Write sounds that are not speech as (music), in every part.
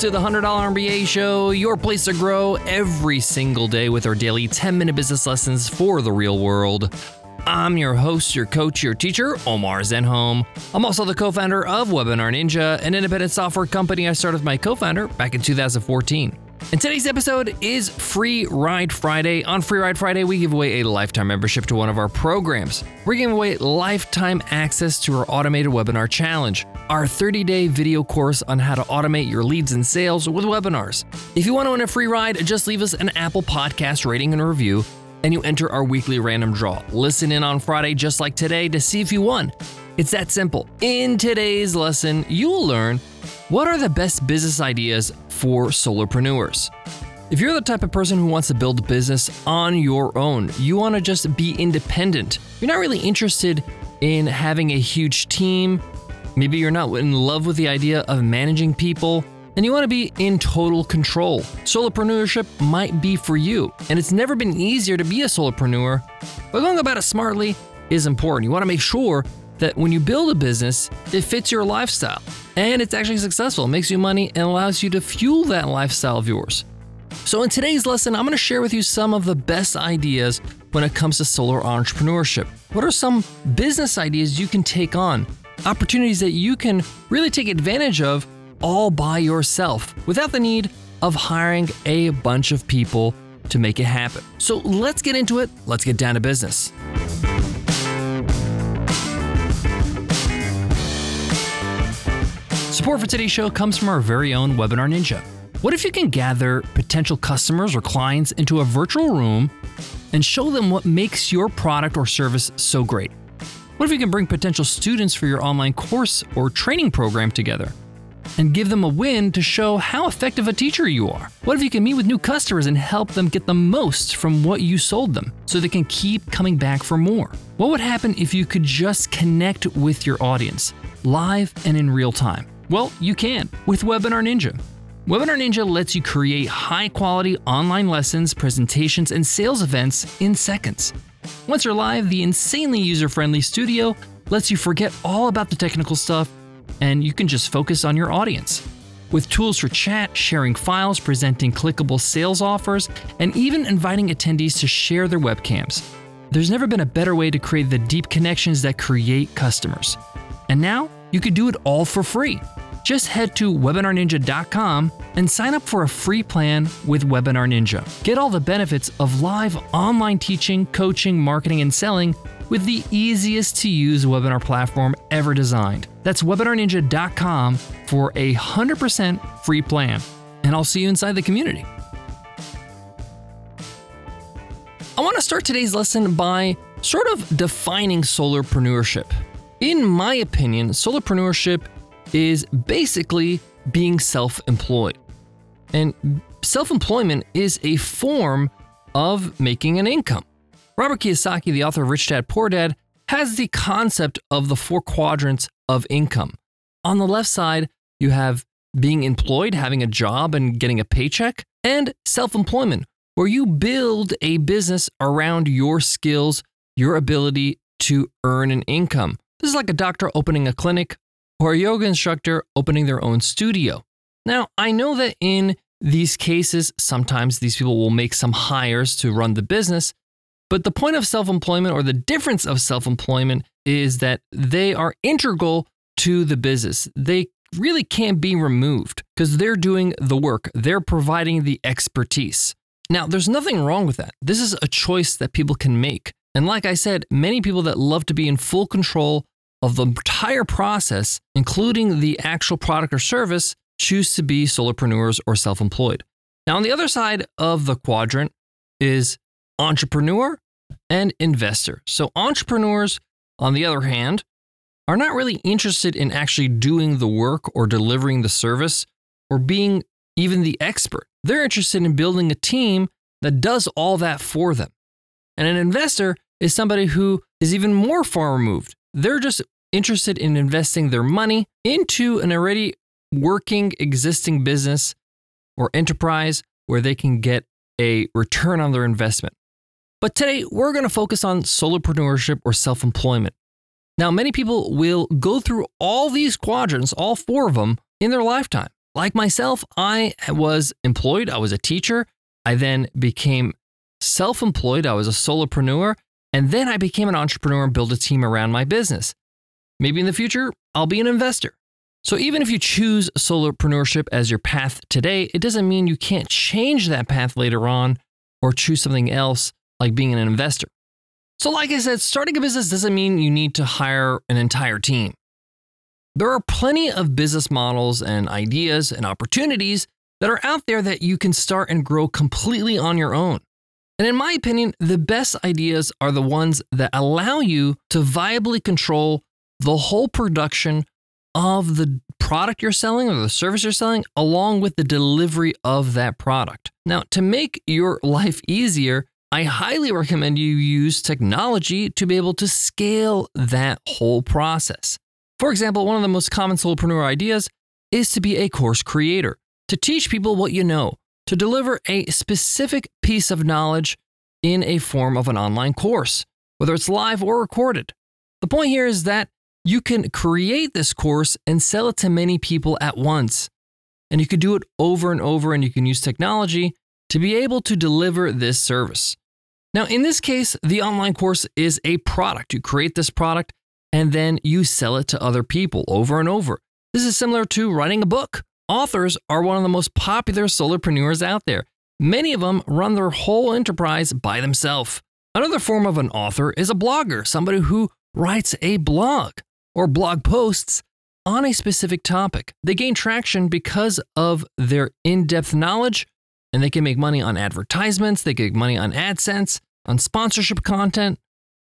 to the $100 MBA show, your place to grow every single day with our daily 10 minute business lessons for the real world. I'm your host, your coach, your teacher, Omar Zenhom. I'm also the co founder of Webinar Ninja, an independent software company I started with my co founder back in 2014. And today's episode is Free Ride Friday. On Free Ride Friday, we give away a lifetime membership to one of our programs. We're giving away lifetime access to our automated webinar challenge, our 30 day video course on how to automate your leads and sales with webinars. If you want to win a free ride, just leave us an Apple Podcast rating and review, and you enter our weekly random draw. Listen in on Friday, just like today, to see if you won. It's that simple. In today's lesson, you'll learn what are the best business ideas for solopreneurs. If you're the type of person who wants to build a business on your own, you want to just be independent, you're not really interested in having a huge team, maybe you're not in love with the idea of managing people, and you want to be in total control. Solopreneurship might be for you, and it's never been easier to be a solopreneur, but going about it smartly is important. You want to make sure that when you build a business, it fits your lifestyle and it's actually successful, it makes you money, and allows you to fuel that lifestyle of yours. So, in today's lesson, I'm going to share with you some of the best ideas when it comes to solar entrepreneurship. What are some business ideas you can take on? Opportunities that you can really take advantage of all by yourself without the need of hiring a bunch of people to make it happen. So, let's get into it. Let's get down to business. Support for today's show comes from our very own Webinar Ninja. What if you can gather potential customers or clients into a virtual room and show them what makes your product or service so great? What if you can bring potential students for your online course or training program together and give them a win to show how effective a teacher you are? What if you can meet with new customers and help them get the most from what you sold them so they can keep coming back for more? What would happen if you could just connect with your audience live and in real time? Well, you can with Webinar Ninja. Webinar Ninja lets you create high quality online lessons, presentations, and sales events in seconds. Once you're live, the insanely user friendly studio lets you forget all about the technical stuff and you can just focus on your audience. With tools for chat, sharing files, presenting clickable sales offers, and even inviting attendees to share their webcams. There's never been a better way to create the deep connections that create customers. And now you could do it all for free. Just head to webinarninja.com and sign up for a free plan with Webinar Ninja. Get all the benefits of live online teaching, coaching, marketing, and selling with the easiest to use webinar platform ever designed. That's webinarninja.com for a 100% free plan. And I'll see you inside the community. I want to start today's lesson by sort of defining solopreneur. In my opinion, solopreneurship is basically being self employed. And self employment is a form of making an income. Robert Kiyosaki, the author of Rich Dad Poor Dad, has the concept of the four quadrants of income. On the left side, you have being employed, having a job and getting a paycheck, and self employment, where you build a business around your skills, your ability to earn an income. This is like a doctor opening a clinic or a yoga instructor opening their own studio. Now, I know that in these cases, sometimes these people will make some hires to run the business, but the point of self employment or the difference of self employment is that they are integral to the business. They really can't be removed because they're doing the work, they're providing the expertise. Now, there's nothing wrong with that. This is a choice that people can make. And like I said, many people that love to be in full control of the entire process, including the actual product or service, choose to be solopreneurs or self employed. Now, on the other side of the quadrant is entrepreneur and investor. So, entrepreneurs, on the other hand, are not really interested in actually doing the work or delivering the service or being even the expert. They're interested in building a team that does all that for them. And an investor is somebody who is even more far removed. They're just interested in investing their money into an already working existing business or enterprise where they can get a return on their investment. But today, we're going to focus on solopreneurship or self employment. Now, many people will go through all these quadrants, all four of them, in their lifetime. Like myself, I was employed, I was a teacher. I then became self employed, I was a solopreneur, and then I became an entrepreneur and built a team around my business. Maybe in the future, I'll be an investor. So even if you choose solopreneurship as your path today, it doesn't mean you can't change that path later on or choose something else like being an investor. So, like I said, starting a business doesn't mean you need to hire an entire team. There are plenty of business models and ideas and opportunities that are out there that you can start and grow completely on your own. And in my opinion, the best ideas are the ones that allow you to viably control the whole production of the product you're selling or the service you're selling, along with the delivery of that product. Now, to make your life easier, I highly recommend you use technology to be able to scale that whole process. For example, one of the most common solopreneur ideas is to be a course creator, to teach people what you know, to deliver a specific piece of knowledge in a form of an online course, whether it's live or recorded. The point here is that you can create this course and sell it to many people at once. And you can do it over and over, and you can use technology to be able to deliver this service. Now, in this case, the online course is a product. You create this product and then you sell it to other people over and over. This is similar to writing a book. Authors are one of the most popular solopreneurs out there. Many of them run their whole enterprise by themselves. Another form of an author is a blogger, somebody who writes a blog or blog posts on a specific topic. They gain traction because of their in depth knowledge, and they can make money on advertisements, they can make money on AdSense, on sponsorship content,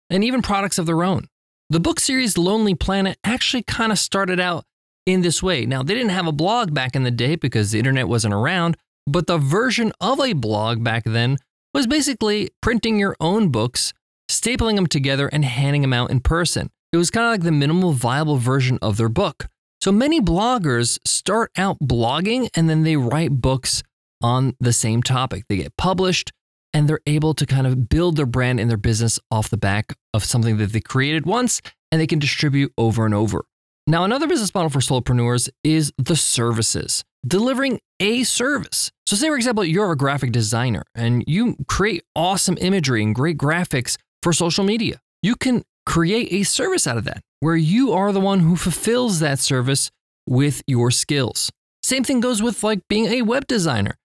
and even products of their own. The book series Lonely Planet actually kind of started out in this way. Now, they didn't have a blog back in the day because the internet wasn't around, but the version of a blog back then was basically printing your own books, stapling them together, and handing them out in person. It was kind of like the minimal viable version of their book. So many bloggers start out blogging and then they write books on the same topic. They get published and they're able to kind of build their brand and their business off the back of something that they created once and they can distribute over and over. Now, another business model for solopreneurs is the services, delivering a service. So, say, for example, you're a graphic designer and you create awesome imagery and great graphics for social media. You can create a service out of that where you are the one who fulfills that service with your skills. Same thing goes with like being a web designer.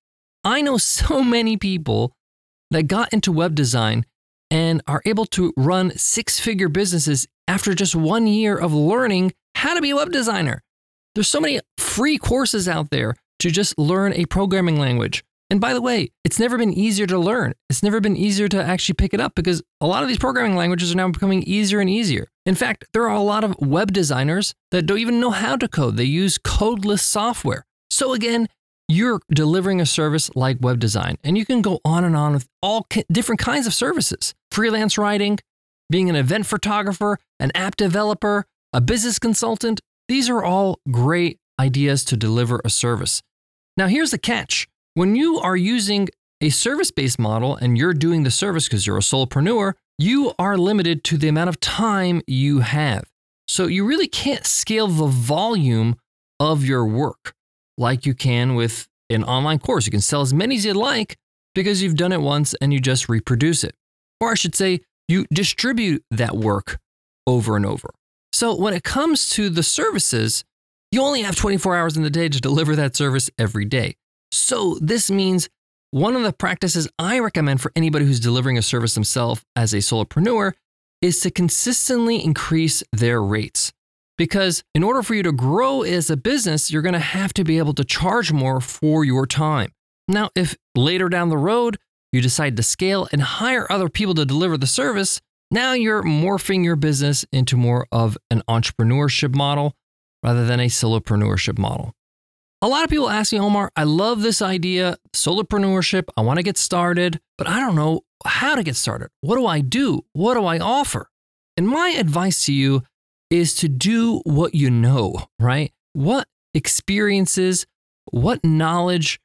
I know (laughs) so many people that got into web design and are able to run six figure businesses after just one year of learning how to be a web designer. There's so many free courses out there to just learn a programming language. And by the way, it's never been easier to learn. It's never been easier to actually pick it up because a lot of these programming languages are now becoming easier and easier. In fact, there are a lot of web designers that don't even know how to code. They use codeless software. So again, you're delivering a service like web design, and you can go on and on with all different kinds of services freelance writing, being an event photographer, an app developer, a business consultant. These are all great ideas to deliver a service. Now, here's the catch when you are using a service based model and you're doing the service because you're a solopreneur, you are limited to the amount of time you have. So you really can't scale the volume of your work like you can with an online course. You can sell as many as you'd like because you've done it once and you just reproduce it. Or I should say, you distribute that work over and over. So when it comes to the services, you only have 24 hours in the day to deliver that service every day. So, this means one of the practices I recommend for anybody who's delivering a service themselves as a solopreneur is to consistently increase their rates. Because in order for you to grow as a business, you're going to have to be able to charge more for your time. Now, if later down the road you decide to scale and hire other people to deliver the service, now you're morphing your business into more of an entrepreneurship model rather than a solopreneurship model. A lot of people ask me, Omar, I love this idea, solopreneurship. I want to get started, but I don't know how to get started. What do I do? What do I offer? And my advice to you is to do what you know, right? What experiences, what knowledge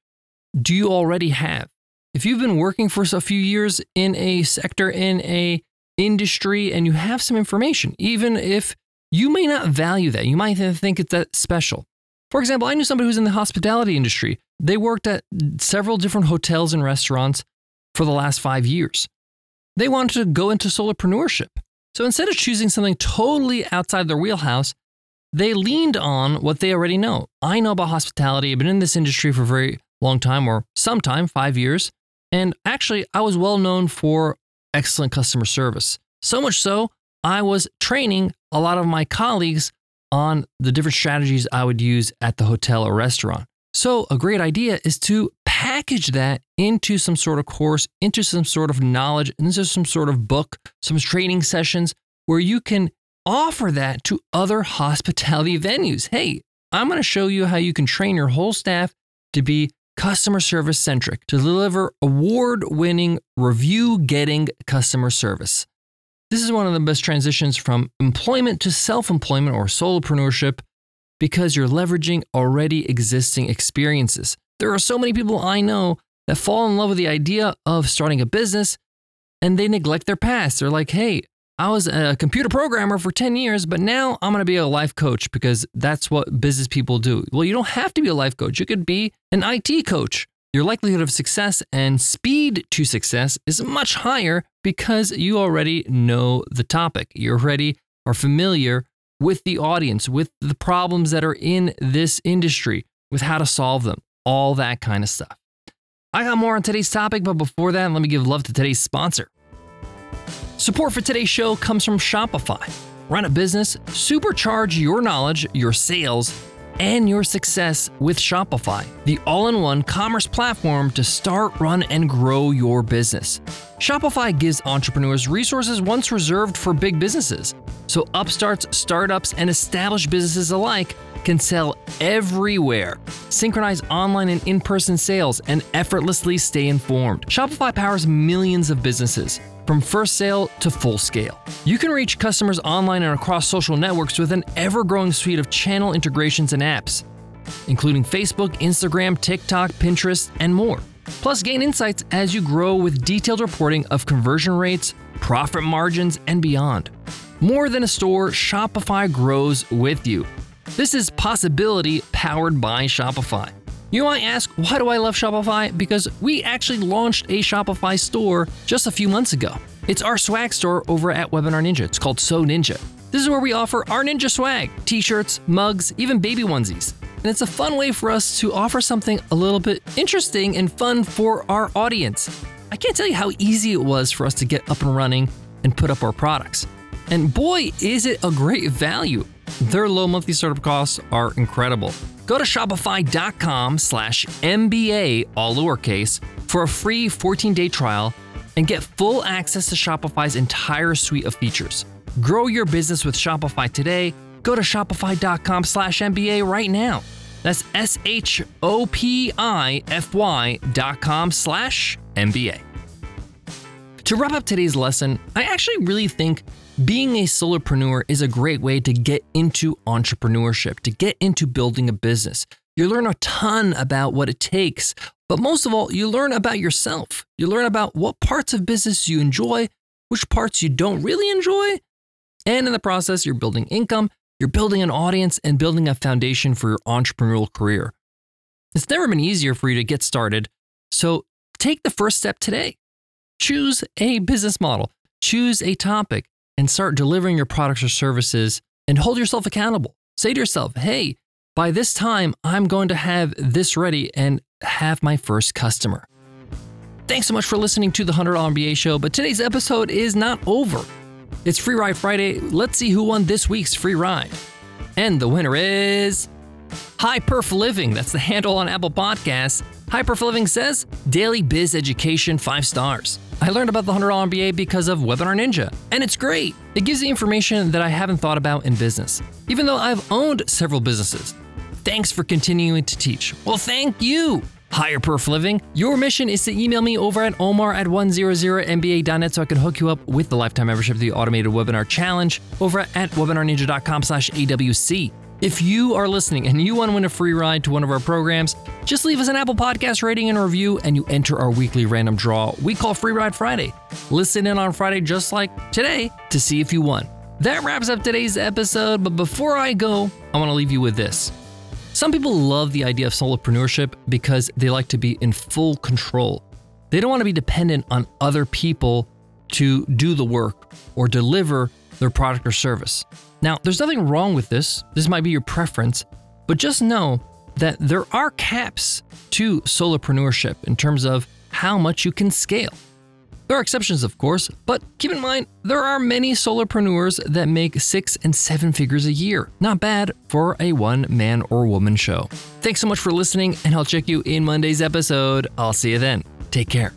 do you already have? If you've been working for a few years in a sector, in a industry, and you have some information, even if you may not value that, you might think it's that special. For example, I knew somebody who's in the hospitality industry. They worked at several different hotels and restaurants for the last five years. They wanted to go into solopreneurship. So instead of choosing something totally outside their wheelhouse, they leaned on what they already know. I know about hospitality. I've been in this industry for a very long time, or some time, five years. And actually, I was well known for excellent customer service. So much so, I was training a lot of my colleagues on the different strategies I would use at the hotel or restaurant. So, a great idea is to package that into some sort of course, into some sort of knowledge, into some sort of book, some training sessions where you can offer that to other hospitality (laughs) venues. Hey, I'm going to show you how you can train your whole staff to be customer service centric, to deliver award winning, review getting customer service. This is one of the best transitions from employment to self employment or solopreneurship because you're leveraging already existing experiences. There are so many people I know that fall in love with the idea of starting a business and they neglect their past. They're like, hey, I was a computer programmer for 10 years, but now I'm going to be a life coach because that's what business people do. Well, you don't have to be a life coach. You could be an IT coach. Your likelihood of success and speed to success is much higher because you already know the topic. You already are familiar with the audience, with the problems that are in this industry, with how to solve them, all that kind of stuff. I got more on today's topic, but before that, let me give love to today's sponsor. Support for today's show comes from Shopify. Run a business, supercharge your knowledge, your sales, and your success with Shopify, the all in one commerce platform to start, run, and grow your business. Shopify gives entrepreneurs resources once reserved for big businesses, so upstarts, startups, and established businesses alike can sell everywhere, synchronize online and in person sales, and effortlessly stay informed. Shopify powers millions of businesses from first sale to full scale. You can reach customers online and across social networks with an ever growing suite of channel integrations and apps, including Facebook, Instagram, TikTok, Pinterest, and more. Plus, gain insights as you grow with detailed reporting of conversion rates, profit margins, and beyond. More than a store, Shopify grows with you. This is Possibility powered by Shopify. You might ask, why do I love Shopify? Because we actually launched a Shopify store just a few months ago. It's our swag store over at Webinar Ninja. It's called So Ninja. This is where we offer our ninja swag t shirts, mugs, even baby onesies. And it's a fun way for us to offer something a little bit interesting and fun for our audience. I can't tell you how easy it was for us to get up and running and put up our products. And boy, is it a great value. Their low monthly startup costs are incredible. Go to shopify.com slash MBA, all lowercase, for a free 14-day trial and get full access to Shopify's entire suite of features. Grow your business with Shopify today. Go to shopify.com slash MBA right now. That's S-H-O-P-I-F-Y dot com slash MBA. To wrap up today's lesson, I actually really think being a solopreneur is a great way to get into entrepreneurship, to get into building a business. You learn a ton about what it takes, but most of all, you learn about yourself. You learn about what parts of business you enjoy, which parts you don't really enjoy. And in the process, you're building income, you're building an audience, and building a foundation for your entrepreneurial career. It's never been easier for you to get started, so take the first step today. Choose a business model, choose a topic, and start delivering your products or services and hold yourself accountable. Say to yourself, hey, by this time, I'm going to have this ready and have my first customer. Thanks so much for listening to the $100 MBA show, but today's episode is not over. It's Free Ride Friday. Let's see who won this week's free ride. And the winner is High Perf Living. That's the handle on Apple Podcasts. High Perf Living says Daily Biz Education 5 stars. I learned about the $100 MBA because of Webinar Ninja, and it's great. It gives the information that I haven't thought about in business, even though I've owned several businesses. Thanks for continuing to teach. Well, thank you. Higher Perf Living. Your mission is to email me over at omar at 100mba.net so I can hook you up with the lifetime membership to the automated webinar challenge over at webinarninja.com slash AWC. If you are listening and you want to win a free ride to one of our programs, just leave us an Apple Podcast rating and review, and you enter our weekly random draw we call Free Ride Friday. Listen in on Friday, just like today, to see if you won. That wraps up today's episode, but before I go, I want to leave you with this. Some people love the idea of solopreneurship because they like to be in full control. They don't want to be dependent on other people to do the work or deliver their product or service. Now, there's nothing wrong with this. This might be your preference, but just know that there are caps to solopreneurship in terms of how much you can scale. There are exceptions, of course, but keep in mind there are many solopreneurs that make six and seven figures a year. Not bad for a one man or woman show. Thanks so much for listening, and I'll check you in Monday's episode. I'll see you then. Take care.